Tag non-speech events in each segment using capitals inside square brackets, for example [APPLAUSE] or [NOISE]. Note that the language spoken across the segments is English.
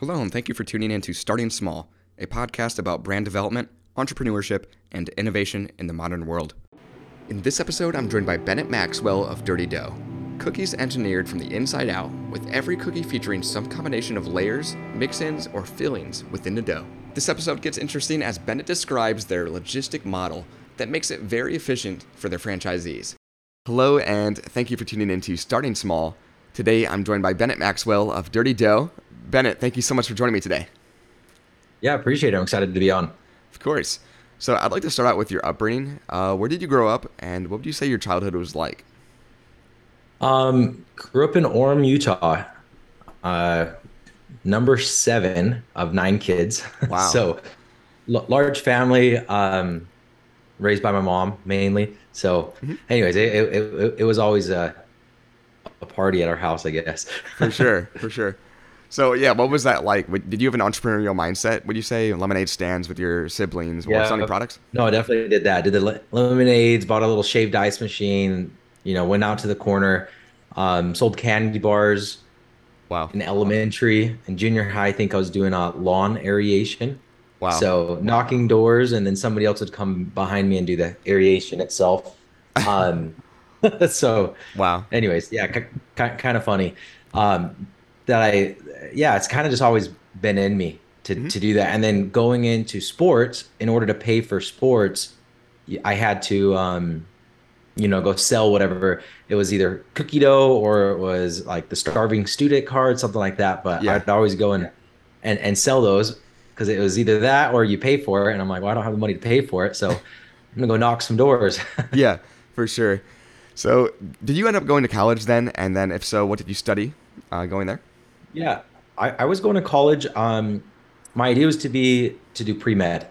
Hello, and thank you for tuning in to Starting Small, a podcast about brand development, entrepreneurship, and innovation in the modern world. In this episode, I'm joined by Bennett Maxwell of Dirty Dough. Cookies engineered from the inside out, with every cookie featuring some combination of layers, mix ins, or fillings within the dough. This episode gets interesting as Bennett describes their logistic model that makes it very efficient for their franchisees. Hello, and thank you for tuning in to Starting Small. Today, I'm joined by Bennett Maxwell of Dirty Dough. Bennett, thank you so much for joining me today. Yeah, appreciate it. I'm excited to be on. Of course. So, I'd like to start out with your upbringing. Uh, where did you grow up, and what would you say your childhood was like? Um, grew up in Orem, Utah. Uh, number seven of nine kids. [LAUGHS] Wow. so, l- large family. Um, raised by my mom mainly. So, anyways, it, it, it, it was always a, a party at our house, I guess. For sure, [LAUGHS] for sure. So, yeah, what was that like? Did you have an entrepreneurial mindset? Would you say lemonade stands with your siblings or Yeah. selling products? No, I definitely did that. Did the le- lemonades, bought a little shaved ice machine, you know, went out to the corner, um, sold candy bars Wow. in elementary and junior high. I think I was doing a lawn aeration. Wow. So knocking doors, and then somebody else would come behind me and do the aeration itself. [LAUGHS] Um, [LAUGHS] so, wow. anyways, yeah, kind of funny. Um, that I, yeah, it's kind of just always been in me to to do that. And then going into sports, in order to pay for sports, I had to, um, you know, go sell whatever. It was either cookie dough or it was like the starving student card, something like that. But Yeah. I'd always go and and and sell those because it was either that or you pay for it. And I'm like, well, I don't have the money to pay for it, so [LAUGHS] I'm gonna go knock some doors. [LAUGHS] yeah, for sure. So, did you end up going to college then? And then, if so, what did you study uh, going there? Yeah, I, I was going to college. Um, my idea was to be to do pre med,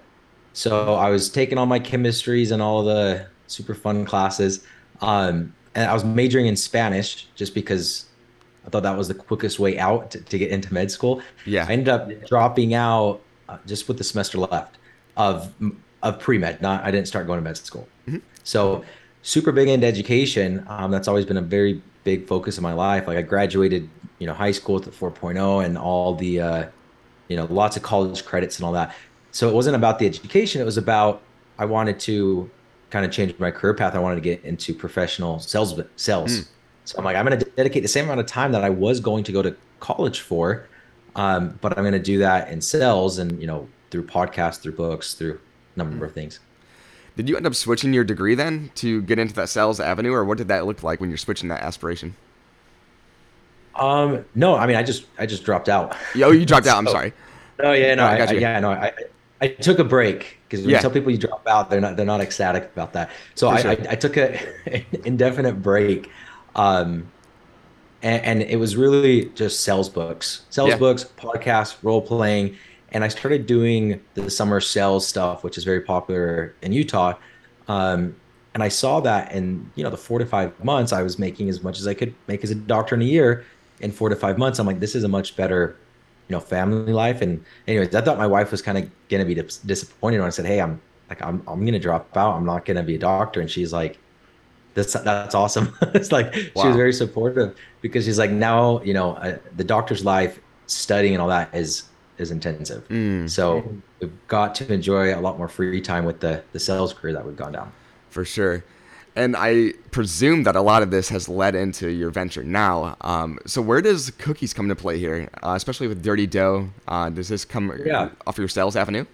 so I was taking all my chemistries and all the super fun classes. Um, and I was majoring in Spanish just because I thought that was the quickest way out to, to get into med school. Yeah. I ended up dropping out uh, just with the semester left of of pre med. Not I didn't start going to med school. So super big into education. Um, that's always been a very big focus of my life. Like I graduated, you know, high school with the 4.0 and all the, uh, you know, lots of college credits and all that. So it wasn't about the education. It was about I wanted to kind of change my career path. I wanted to get into professional sales sales. So I'm like, I'm going to dedicate the same amount of time that I was going to go to college for, um, but I'm going to do that in sales and you know through podcasts, through books, through a number of things. Did you end up switching your degree then to get into that sales avenue, or what did that look like when you're switching that aspiration? Um, no, I mean, I just I just dropped out. Oh, you dropped [LAUGHS] out. I'm So- sorry. No, yeah, no, Oh, I I, got I, you. yeah, no, I, I took a break because when Yeah. you tell people you drop out, they're not they're not ecstatic about that. So I, sure. I I took a an [LAUGHS] indefinite break, um, and, and it was really just sales books, sales Yeah. books, podcasts, role playing, and I started doing the summer sales stuff, which is very popular in Utah. Um, and I saw that in you know the four to five months, I was making as much as I could make as a doctor in a year. In four to five months, I'm like, this is a much better you know family life. And anyways i thought my wife was kind of gonna be dis- disappointed when i said hey i'm like i'm, I'm gonna drop out. I'm not gonna be a doctor. And she's like that's that's awesome. [LAUGHS] It's like she was very supportive because she's like now you know uh, the doctor's life studying and all that is is intensive Mm, so we've got to enjoy a lot more free time with the the sales career that we've gone down for sure. And I presume that a lot of this has led into your venture now. Um, so, where does cookies come into play here, uh, especially with Dirty Dough? Uh, does this come Yeah. off your sales avenue?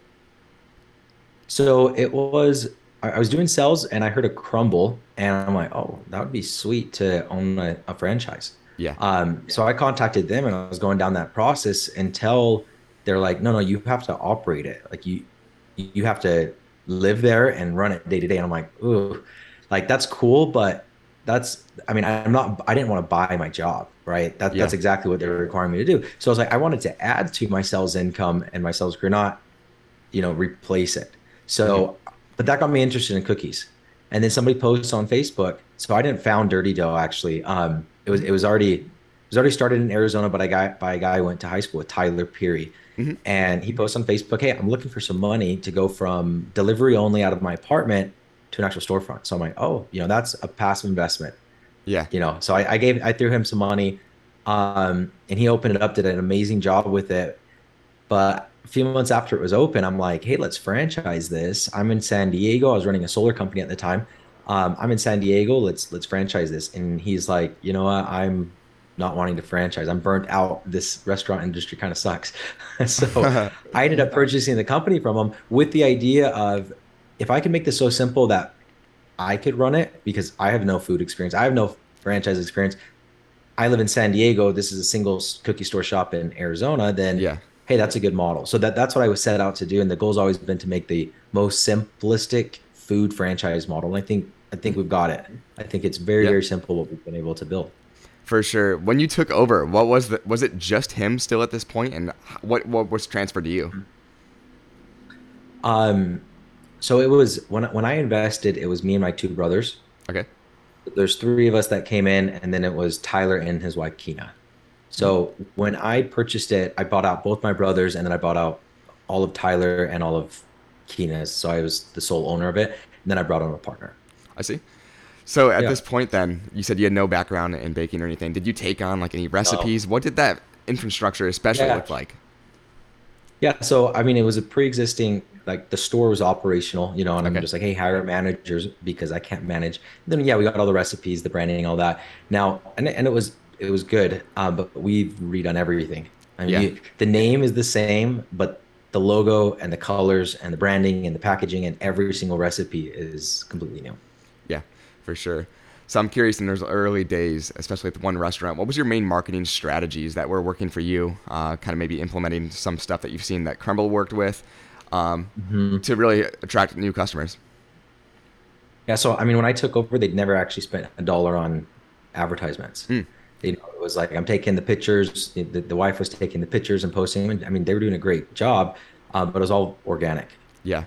So it was, I I was doing sales and I heard a Crumbl and I'm like, oh, that would be sweet to own a, a franchise. Yeah. Um, so I contacted them and I was going down that process until they're like, no, no, you have to operate it. Like you, you have to live there and run it day to day. And I'm like, ooh, like that's cool, but that's, I mean, I'm not, I didn't want to buy my job, right? That, Yeah. That's exactly what they're requiring me to do. So I was like, I wanted to add to my sales income and my sales career, not, you know, replace it. So, but that got me interested in cookies. And then somebody posts on Facebook. So I didn't found Dirty Dough actually. Um, it was it was already was already started in Arizona, but I got by a guy I went to high school with Tyler Peary, Mhm. and he posts on Facebook, "Hey, I'm looking for some money to go from delivery only out of my apartment to an actual storefront." So I'm like, "Oh, you know, that's a passive investment." Yeah. you know so I, I gave i threw him some money um and he opened it up did an amazing job with it But a few months after it was open, I'm like, hey, let's franchise this. I'm in San Diego. I was running a solar company at the time. Um, I'm in San Diego. Let's let's franchise this. And he's like, you know what? I'm not wanting to franchise. I'm burnt out. This restaurant industry kind of sucks. [LAUGHS] so [LAUGHS] I ended up purchasing the company from them with the idea of if I can make this so simple that I could run it because I have no food experience. I have no franchise experience. I live in San Diego. This is a single cookie store shop in Arizona. Then yeah. Hey, that's a good model. So that, that's what I was set out to do. And the goal's always been to make the most simplistic food franchise model. And I think I think we've got it. I think it's very, very simple what we've been able to build. For sure. When you took over, what was the was it just him still at this point and what what was transferred to you? Um so it was when when I invested, it was me and my two brothers. Okay. There's three of us that came in, and then it was Tyler and his wife Kina. So when I purchased it, I bought out both my brothers, and then I bought out all of Tyler and all of Kina's. So I was the sole owner of it. And then I brought on a partner. I see. So at yeah. this point, then you said you had no background in baking or anything. Did you take on like any recipes? No. What did that infrastructure especially yeah. look like? Yeah, so I mean, it was a pre-existing like the store was operational, you know, and okay. I'm just like, hey, hire managers because I can't manage. And then yeah, we got all the recipes, the branding, all that. Now, and and it was it was good, um, but we've redone everything. I mean, yeah. you, the name is the same, but the logo and the colors and the branding and the packaging and every single recipe is completely new. For sure. So I'm curious in those early days, especially at the one restaurant, what was your main marketing strategies that were working for you? Uh, kind of maybe implementing some stuff that you've seen that Crumbl worked with, um, mm-hmm. to really attract new customers? Yeah, so I mean, when I took over, they'd never actually spent a dollar on advertisements. Mm. You know, it was like I'm taking the pictures. The, the wife was taking the pictures and posting them. I mean, they were doing a great job, um, but it was all organic. Yeah.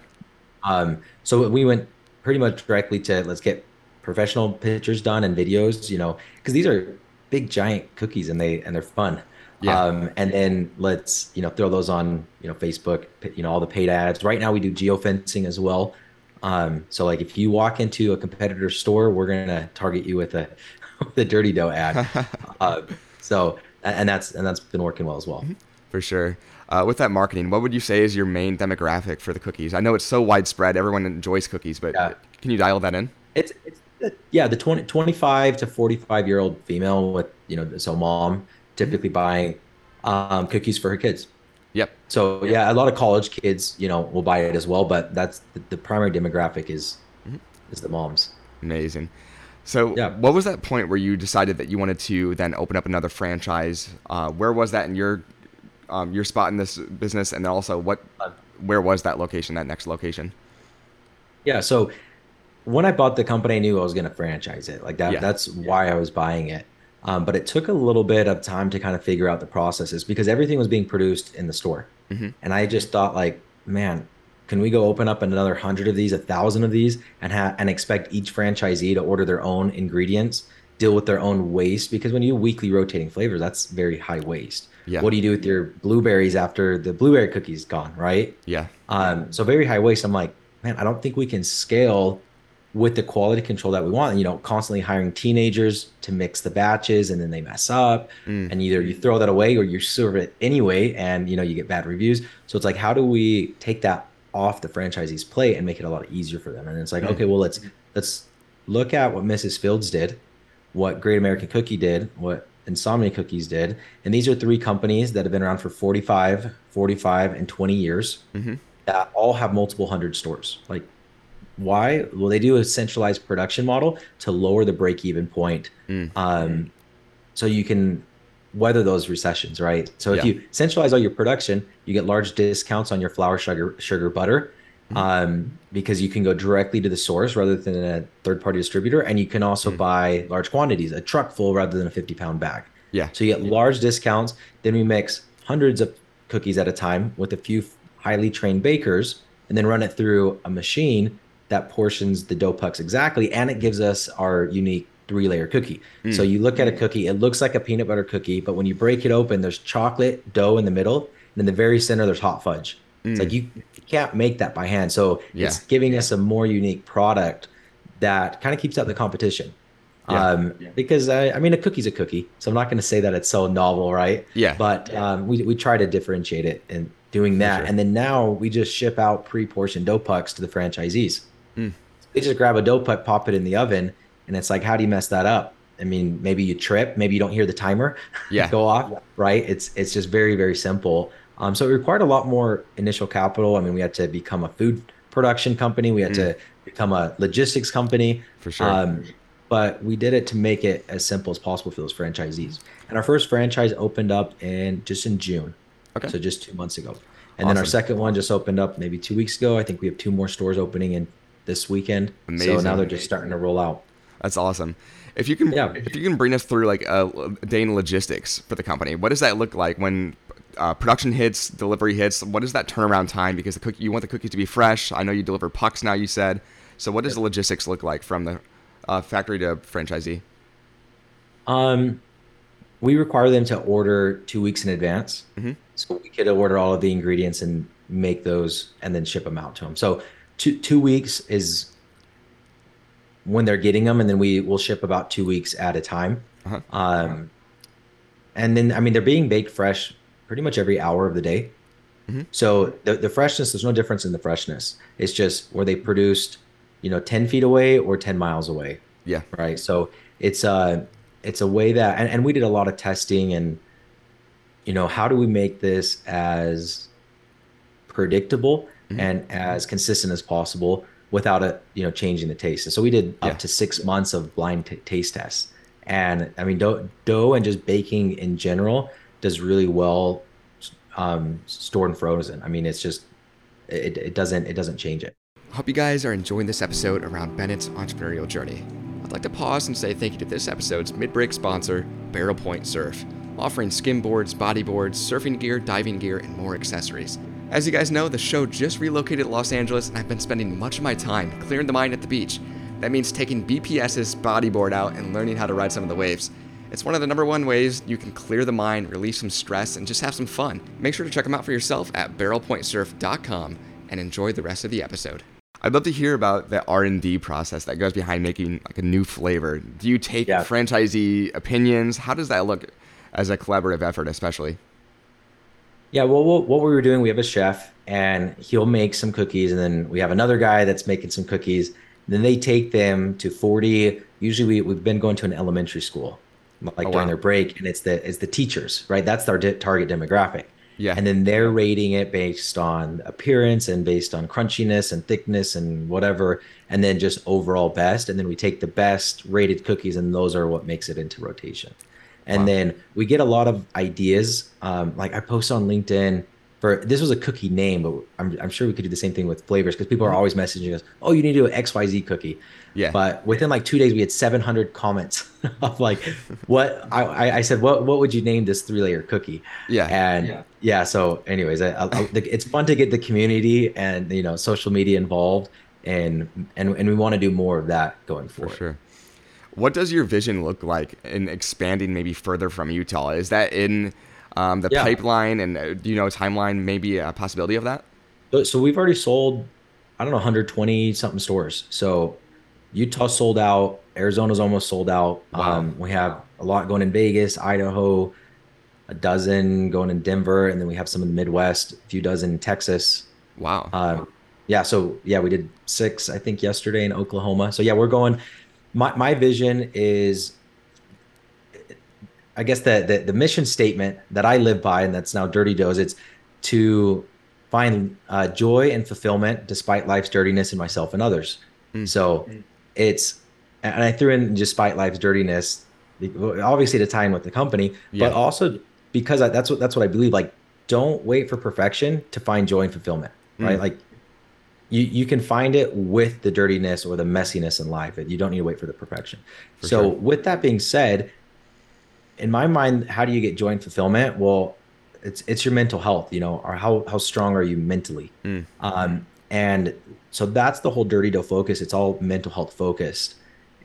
Um, so we went pretty much directly to let's get professional pictures done and videos. You know, because these are big giant cookies and they and they're fun. Yeah. Um, and then let's you know throw those on you know Facebook, you know all the paid ads. Right now we do geofencing as well. Um, so like if you walk into a competitor store, we're gonna target you with a [LAUGHS] the dirty dough ad. [LAUGHS] uh, so and that's and that's been working well as well. Mm-hmm. For sure. Uh, with that marketing, what would you say is your main demographic for the cookies? I know it's so widespread; everyone enjoys cookies, but yeah. can you dial that in? It's, it's yeah, the 20, 25 to 45 year old female with, you know, so mom typically buying um, cookies for her kids. Yep. So yeah, a lot of college kids, you know, will buy it as well, but that's the, the primary demographic is mm-hmm. is the moms. Amazing. So yeah. what was that point where you decided that you wanted to then open up another franchise? Uh, where was that in your um, your spot in this business, and then also what uh, where was that location, that next location? Yeah. So when I bought the company, I knew I was going to franchise it. Like that. Yeah. That's why I was buying it. Um, but it took a little bit of time to kind of figure out the processes because everything was being produced in the store. Mm-hmm. And I just thought, like, man, can we go open up another hundred of these, a thousand of these, and have and expect each franchisee to order their own ingredients, deal with their own waste? Because when you weekly rotating flavors, that's very high waste. Yeah. What do you do with your blueberries after the blueberry cookies gone, right? Yeah. Um, so very high waste. I'm like, man, I don't think we can scale with the quality control that we want, you know, constantly hiring teenagers to mix the batches and then they mess up mm. and either you throw that away or you serve it anyway and you know you get bad reviews. So it's like how do we take that off the franchisee's plate and make it a lot easier for them? And it's like, mm. okay, well let's let's look at what Mrs. Fields did, what Great American Cookie did, what Insomnia Cookies did. And these are three companies that have been around for 45, 45 and 20 years. Mm-hmm. That all have multiple hundred stores. Like why? Well, they do a centralized production model to lower the break even point. Mm. Um, so you can weather those recessions, right? So if yeah. you centralize all your production, you get large discounts on your flour, sugar, sugar, butter, mm. um, because you can go directly to the source rather than a third party distributor. And you can also mm. buy large quantities, a truck full rather than a 50 pound bag. Yeah. So you get large discounts. Then we mix hundreds of cookies at a time with a few highly trained bakers and then run it through a machine that portions the dough pucks exactly, and it gives us our unique three layer cookie. Mm. So you look at a cookie, it looks like a peanut butter cookie, but when you break it open, there's chocolate dough in the middle, and in the very center, there's hot fudge. Mm. It's like you, you, can't make that by hand. So yeah. it's giving us a more unique product that kind of keeps out the competition. Yeah. Um, yeah. because I, I, mean, a cookie's a cookie, so I'm not going to say that it's so novel, right? Yeah. But um, we we try to differentiate it and doing that. sure. And then now we just ship out pre-portioned dough pucks to the franchisees. Mm. They just grab a dough puck, pop it in the oven, and it's like, how do you mess that up? I mean, maybe you trip, maybe you don't hear the timer [LAUGHS] Yeah. go off, right? It's it's just very very simple. Um, so it required a lot more initial capital. I mean, we had to become a food production company, we had to become a logistics company, For sure. um, but we did it to make it as simple as possible for those franchisees. And our first franchise opened up in just in June, Okay. so just two months ago. And then our second one just opened up maybe two weeks ago. I think we have two more stores opening in this weekend. So now they're just starting to roll out. That's awesome. If you can, Yeah. if you can bring us through like a, day in logistics for the company, what does that look like when uh, production hits, delivery hits? What is that turnaround time? Because the cookie, you want the cookies to be fresh. I know you deliver pucks now. You said. So what does the logistics look like from the uh, factory to franchisee? Um, we require them to order two weeks in advance, Mhm. so we could order all of the ingredients and make those, and then ship them out to them. So two two weeks is when they're getting them, and then we will ship about two weeks at a time. Uh-huh. Um, and then I mean they're being baked fresh pretty much every hour of the day. Mhm. So the the freshness, there's no difference in the freshness. It's just were they produced, you know, ten feet away or ten miles away Yeah. right so it's a it's a way that and, and we did a lot of testing and you know how do we make this as predictable Mhm. and as consistent as possible without it you know changing the taste and so we did Yeah. up to six months of blind t- taste tests and i mean dough, dough and just baking in general does really well um, stored and frozen i mean it's just it, it doesn't it doesn't change it Hope you guys are enjoying this episode around Bennett's entrepreneurial journey. I'd like to pause and say thank you to this episode's mid-break sponsor, Barrel Point Surf, offering skimboards, bodyboards, surfing gear, diving gear, and more accessories. As you guys know, the show just relocated to Los Angeles, and I've been spending much of my time clearing the mind at the beach. That means taking BPS's bodyboard out and learning how to ride some of the waves. It's one of the number one ways you can clear the mind, release some stress, and just have some fun. Make sure to check them out for yourself at barrelpointsurf.com and enjoy the rest of the episode. I'd love to hear about the R&D process that goes behind making like a new flavor. Do you take Yeah. franchisee opinions? How does that look as a collaborative effort, especially? Yeah, well, what, what we were doing, we have a chef and he'll make some cookies, and then we have another guy that's making some cookies. Then they take them to 40. Usually, we, we've been going to an elementary school, like Oh, during wow. their break, and it's the it's the teachers, right? That's our di- target demographic. Yeah. And then they're rating it based on appearance and based on crunchiness and thickness and whatever, and then just overall best. And then we take the best rated cookies, and those are what makes it into rotation. And Wow. then we get a lot of ideas. Um, like I post on LinkedIn for this was a cookie name, but I'm, I'm sure we could do the same thing with flavors because people are always messaging us, "Oh, you need to do an XYZ cookie." Yeah. But within like two days, we had 700 comments [LAUGHS] of like, [LAUGHS] "What?" I, I I said, "What what would you name this three layer cookie?" yeah. and yeah, so anyways I, I, I- it's fun to get the community and you know social media involved and and, and we want to do more of that going For forward sure. What does your vision look like in expanding maybe further from Utah? Is that in um, the Yeah. pipeline and uh, do you know timeline? Maybe a possibility of that? so, we've already sold i don't know 120 something stores so utah sold out arizona's almost sold out Wow. um, we have a lot going in vegas idaho a dozen going in denver and then we have some in the midwest a few dozen in texas Wow. Um, yeah, so yeah, we did six, I think, yesterday in Oklahoma. So yeah, we're going. My my vision is, I guess the the, the mission statement that I live by, and that's now Dirty Doughs. It's to find uh, joy and fulfillment despite life's dirtiness in myself and others. Mm. So it's, and I threw in despite life's dirtiness, obviously to tie in with the company, Yeah. but also because I, that's what that's what I believe. Like, don't wait for perfection to find joy and fulfillment, right? Mm. Like, you you can find it with the dirtiness or the messiness in life. You don't need to wait for the perfection. For so, sure. with that being said, in my mind, how do you get joy and fulfillment? Well, it's it's your mental health, you know, or how how strong are you mentally? Mm. Um, and so that's the whole dirty dough focus. It's all mental health focused.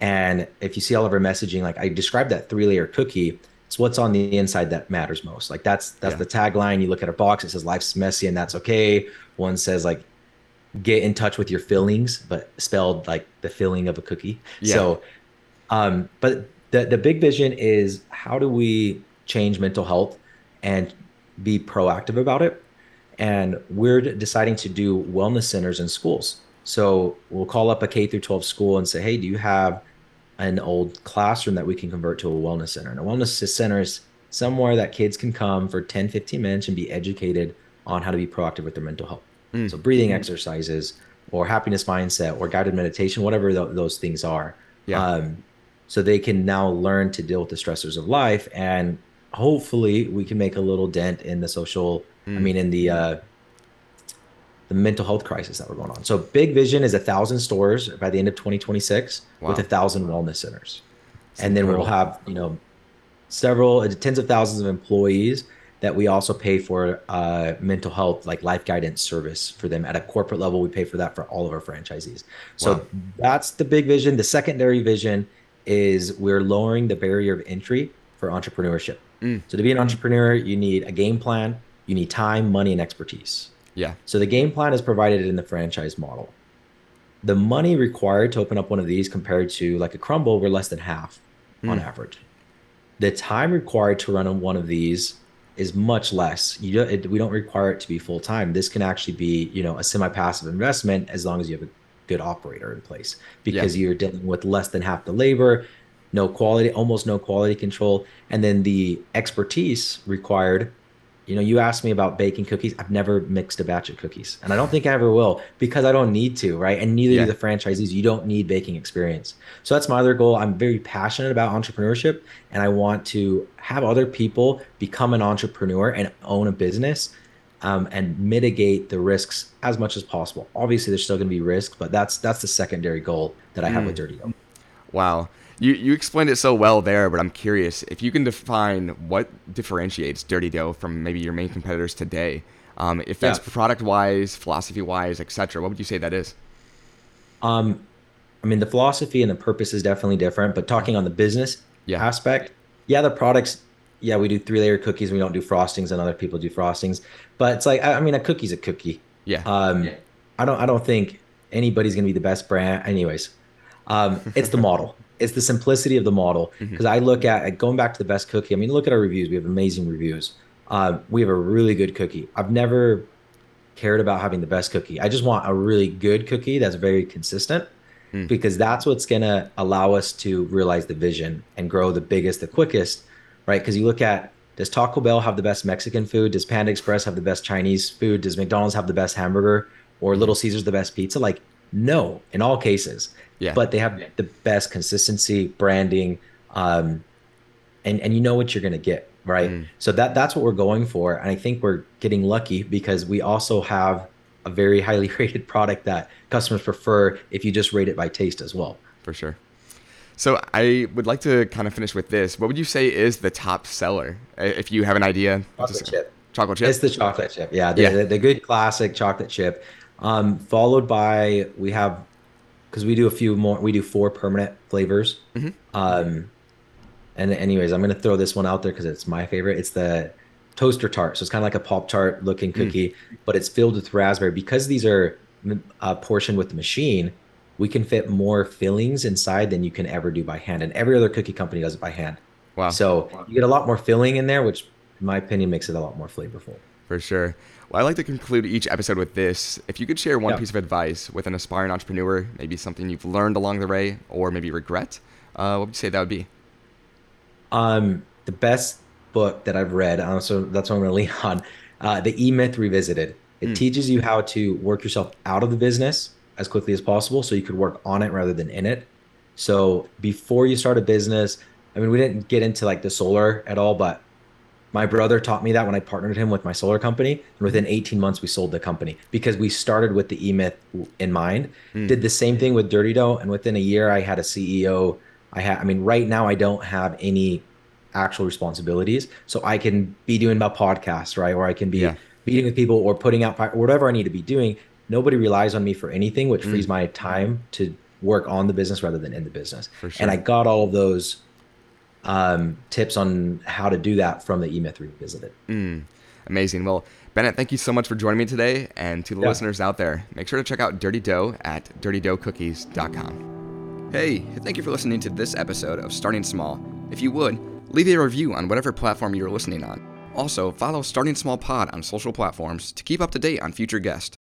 And if you see all of our messaging, like I described that three layer cookie, it's what's on the inside that matters most. Like that's that's Yeah. the tagline. You look at our box, it says life's messy and that's okay. One says like get in touch with your feelings, but spelled like the feeling of a cookie. Yeah. So um, but the the big vision is how do we change mental health and be proactive about it? and we're deciding to do wellness centers in schools. So we'll call up a K through 12 school and say, hey, do you have an old classroom that we can convert to a wellness center? And a wellness center is somewhere that kids can come for 10, 15 minutes and be educated on how to be proactive with their mental health. Mm. So breathing mm. exercises or happiness mindset or guided meditation, whatever th- those things are. Yeah. Um, so they can now learn to deal with the stressors of life and hopefully we can make a little dent in the social mm. i mean in the uh the mental health crisis that we're going on so big vision is a thousand stores by the end of 2026 wow. with a thousand wellness centers That's and then we'll have you know several uh, tens of thousands of employees that we also pay for uh, mental health like life guidance service for them at a corporate level we pay for that for all of our franchisees so wow. that's the big vision the secondary vision is we're lowering the barrier of entry for entrepreneurship Mm. So to be an entrepreneur, you need a game plan, you need time, money, and expertise. Yeah. So the game plan is provided in the franchise model. The money required to open up one of these compared to like a Crumbl, we're less than half mm. on average. The time required to run one of these is much less. You don't, it, we don't require it to be full time. This can actually be, you know, a semi-passive investment as long as you have a good operator in place because yeah. you're dealing with less than half the labor no quality, almost no quality control, and then the expertise required. You know, you asked me about baking cookies. I've never mixed a batch of cookies, and I don't think I ever will because I don't need to, right? And neither yeah. do the franchisees. You don't need baking experience. So that's my other goal. I'm very passionate about entrepreneurship, and I want to have other people become an entrepreneur and own a business um, and mitigate the risks as much as possible. Obviously, there's still going to be risks, but that's that's the secondary goal that I have mm. with Dirty Dough. Wow you you explained it so well there, but I'm curious if you can define what differentiates Dirty Dough from maybe your main competitors today. Um, if that's yeah. product wise, philosophy wise, etc. What would you say that is? Um, I mean, the philosophy and the purpose is definitely different. But talking on the business yeah. aspect, yeah, the products. Yeah, we do three layer cookies. We don't do frostings, and other people do frostings. But it's like, I mean, a cookie's a cookie. Yeah. Um, yeah. I don't. I don't think anybody's gonna be the best brand. Anyways, um, it's the model [LAUGHS] it's the simplicity of the model because mm-hmm. I look at going back to the best cookie. I mean, look at our reviews. We have amazing reviews. Uh, we have a really good cookie. I've never cared about having the best cookie. I just want a really good cookie that's very consistent mm. because that's what's going to allow us to realize the vision and grow the biggest, the quickest, right? Because you look at does Taco Bell have the best Mexican food? Does Panda Express have the best Chinese food? Does McDonald's have the best hamburger? Or Little Caesars the best pizza? Like, no, in all cases. Yeah. But they have the best consistency, branding, um, and and you know what you're gonna get, right? Mm. So that that's what we're going for, and I think we're getting lucky because we also have a very highly [LAUGHS] rated product that customers prefer if you just rate it by taste as well. For sure. So I would like to kind of finish with this. What would you say is the top seller, if you have an idea? Chocolate just, chip. Chocolate chip. It's the chocolate chip. Yeah, the, yeah. the, the good classic chocolate chip. Um, followed by we have because we do a few more. We do four permanent flavors. Mm-hmm. Um, and anyways, I'm gonna throw this one out there because it's my favorite. It's the toaster tart. So it's kind of like a pop tart looking mm. cookie, mm. but it's filled with raspberry. Because these are uh, portioned with the machine, we can fit more fillings inside than you can ever do by hand. And every other cookie company does it by hand. Wow. So you get a lot more filling in there, which, in my opinion, makes it a lot more flavorful. For sure. Well, I like to conclude each episode with this. If you could share one yeah. piece of advice with an aspiring entrepreneur, maybe something you've learned along the way or maybe regret, uh, what would you say that would be? Um, the best book that I've read, uh, so that's what I'm going [LAUGHS] to lean on, uh, The E Myth Revisited. It mm. teaches you how to work yourself out of the business as quickly as possible so you could work on it rather than in it. So before you start a business, I mean, we didn't get into like the solar at all, but my brother taught me that when I partnered him with my solar company. And within 18 months, we sold the company because we started with the E Myth in mind. Mm. Did the same thing with Dirty Dough. And within a year, I had a CEO. I had, I mean, right now, I don't have any actual responsibilities. So I can be doing my podcast, right? Or I can be yeah. meeting with people or putting out fire, whatever I need to be doing. Nobody relies on me for anything, which mm. frees my time to work on the business rather than in the business. Sure. And I got all of those um, tips on how to do that from the eMyth Revisited. Mm, amazing. Well, Bennett, thank you so much for joining me today. And to the yeah. listeners out there, make sure to check out Dirty Dough at dirtydoughcookies.com. Hey, thank you for listening to this episode of Starting Small. If you would, leave a review on whatever platform you're listening on. Also, follow Starting Small Pod on social platforms to keep up to date on future guests.